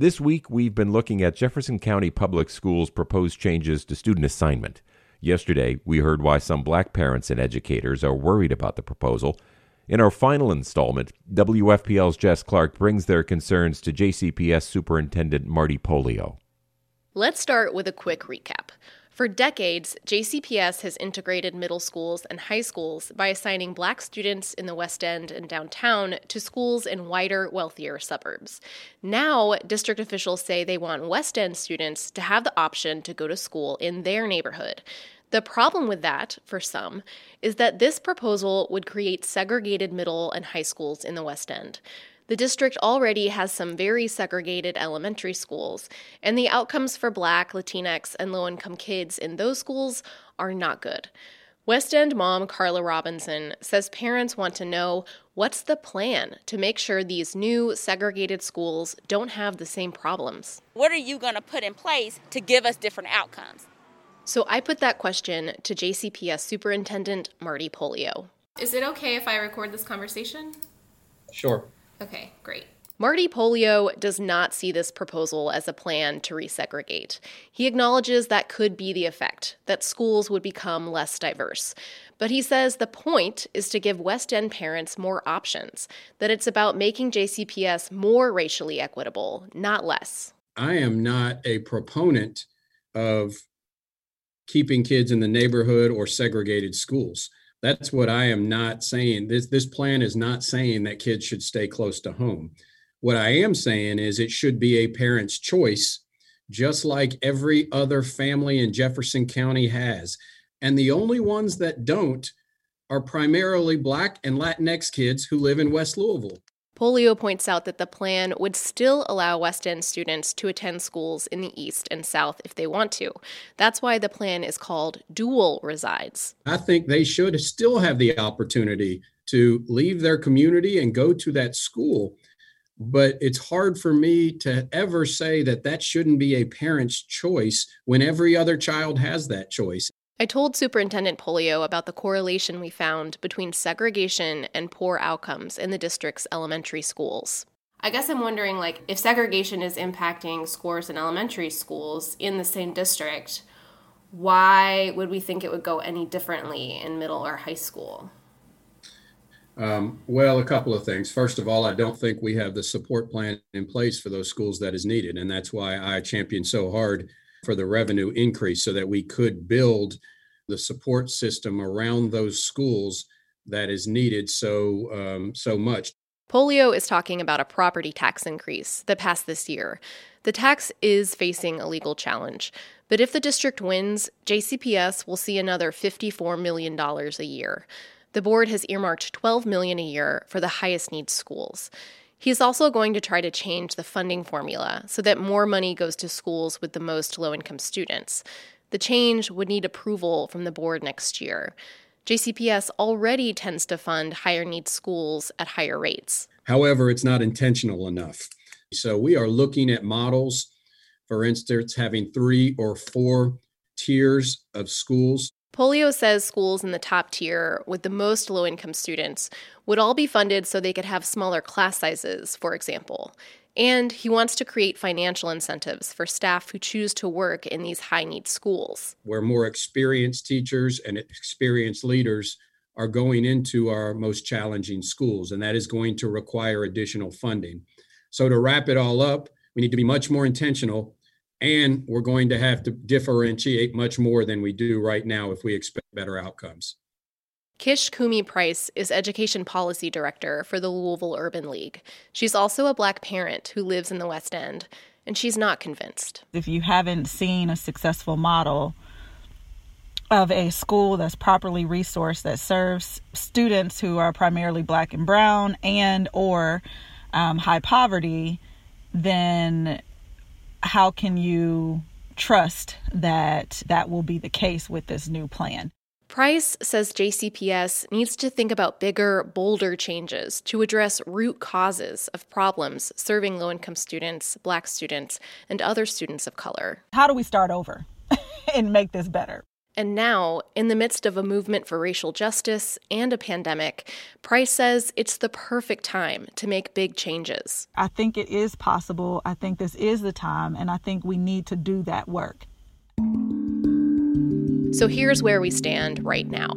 This week, we've been looking at Jefferson County Public Schools' proposed changes to student assignment. Yesterday, we heard why some black parents and educators are worried about the proposal. In our final installment, WFPL's Jess Clark brings their concerns to JCPS Superintendent Marty Pollio. Let's start with a quick recap. For decades, JCPS has integrated middle schools and high schools by assigning black students in the West End and downtown to schools in wider, wealthier suburbs. Now, district officials say they want West End students to have the option to go to school in their neighborhood. The problem with that, for some, is that this proposal would create segregated middle and high schools in the West End. The district already has some very segregated elementary schools, and the outcomes for Black, Latinx, and low income kids in those schools are not good. West End mom Carla Robinson says parents want to know what's the plan to make sure these new segregated schools don't have the same problems. What are you going to put in place to give us different outcomes? So I put that question to JCPS Superintendent Marty Pollio. Is it okay if I record this conversation? Sure. Okay, great. Marty Pollio does not see this proposal as a plan to resegregate. He acknowledges that could be the effect, that schools would become less diverse. But he says the point is to give West End parents more options, that it's about making JCPS more racially equitable, not less. I am not a proponent of keeping kids in the neighborhood or segregated schools. That's what I am not saying. This this plan is not saying that kids should stay close to home. What I am saying is it should be a parent's choice, just like every other family in Jefferson County has. And the only ones that don't are primarily Black and Latinx kids who live in West Louisville. Pollio points out that the plan would still allow West End students to attend schools in the East and South if they want to. That's why the plan is called Dual Resides. I think they should still have the opportunity to leave their community and go to that school. But it's hard for me to ever say that that shouldn't be a parent's choice when every other child has that choice. I told Superintendent Pollio about the correlation we found between segregation and poor outcomes in the district's elementary schools. I guess I'm wondering like if segregation is impacting scores in elementary schools in the same district, why would we think it would go any differently in middle or high school? Um, well, a couple of things. First of all, I don't think we have the support plan in place for those schools that is needed. And that's why I champion so hard for the revenue increase so that we could build the support system around those schools that is needed so um, so much. Pollio is talking about a property tax increase that passed this year. The tax is facing a legal challenge, but if the district wins, JCPS will see another $54 million a year. The board has earmarked 12 million a year for the highest needs schools. He's also going to try to change the funding formula so that more money goes to schools with the most low income students. The change would need approval from the board next year. JCPS already tends to fund higher needs schools at higher rates. However, it's not intentional enough. So we are looking at models, for instance, having three or four tiers of schools Pollio says schools in the top tier with the most low income students would all be funded so they could have smaller class sizes, for example. And he wants to create financial incentives for staff who choose to work in these high need schools. Where more experienced teachers and experienced leaders are going into our most challenging schools, and that is going to require additional funding. So, to wrap it all up, we need to be much more intentional and we're going to have to differentiate much more than we do right now if we expect better outcomes. Kish Cumi Price is Education Policy Director for the Louisville Urban League. She's also a black parent who lives in the West End, and she's not convinced. If you haven't seen a successful model of a school that's properly resourced that serves students who are primarily black and brown and or um, high poverty, then how can you trust that that will be the case with this new plan? Price says JCPS needs to think about bigger, bolder changes to address root causes of problems serving low income students, black students, and other students of color. How do we start over and make this better? And now, in the midst of a movement for racial justice and a pandemic, Price says it's the perfect time to make big changes. I think it is possible. I think this is the time, and I think we need to do that work. So here's where we stand right now.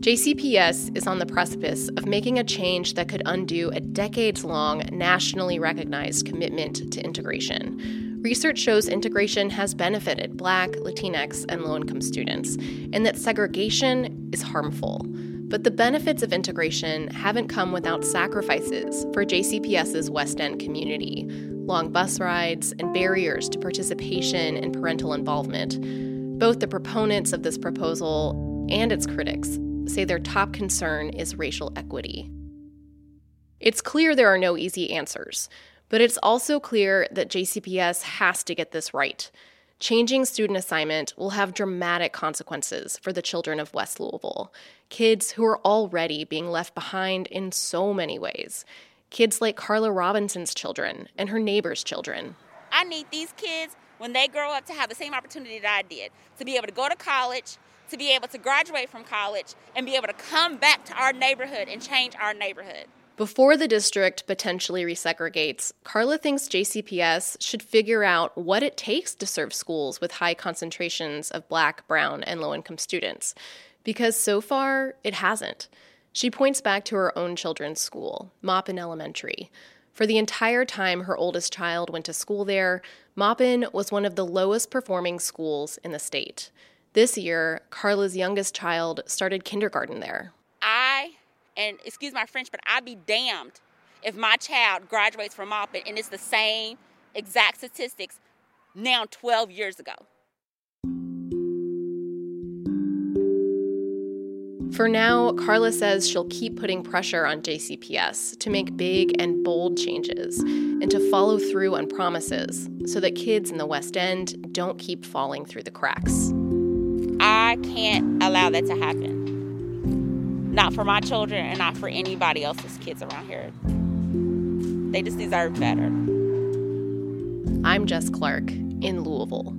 JCPS is on the precipice of making a change that could undo a decades long nationally recognized commitment to integration. Research shows integration has benefited Black, Latinx, and low income students, and that segregation is harmful. But the benefits of integration haven't come without sacrifices for JCPS's West End community long bus rides and barriers to participation and parental involvement. Both the proponents of this proposal and its critics say their top concern is racial equity. It's clear there are no easy answers, but it's also clear that JCPS has to get this right. Changing student assignment will have dramatic consequences for the children of West Louisville, kids who are already being left behind in so many ways. Kids like Carla Robinson's children and her neighbors' children. I need these kids when they grow up to have the same opportunity that I did to be able to go to college, to be able to graduate from college and be able to come back to our neighborhood and change our neighborhood. Before the district potentially resegregates, Carla thinks JCPS should figure out what it takes to serve schools with high concentrations of black, brown, and low income students, because so far it hasn't. She points back to her own children's school, Maupin Elementary. For the entire time her oldest child went to school there, Maupin was one of the lowest performing schools in the state. This year, Carla's youngest child started kindergarten there. And excuse my French, but I'd be damned if my child graduates from Maupin and it's the same exact statistics now 12 years ago. For now, Carla says she'll keep putting pressure on JCPS to make big and bold changes and to follow through on promises so that kids in the West End don't keep falling through the cracks. I can't allow that to happen. Not for my children and not for anybody else's kids around here. They just deserve better. I'm Jess Clark in Louisville.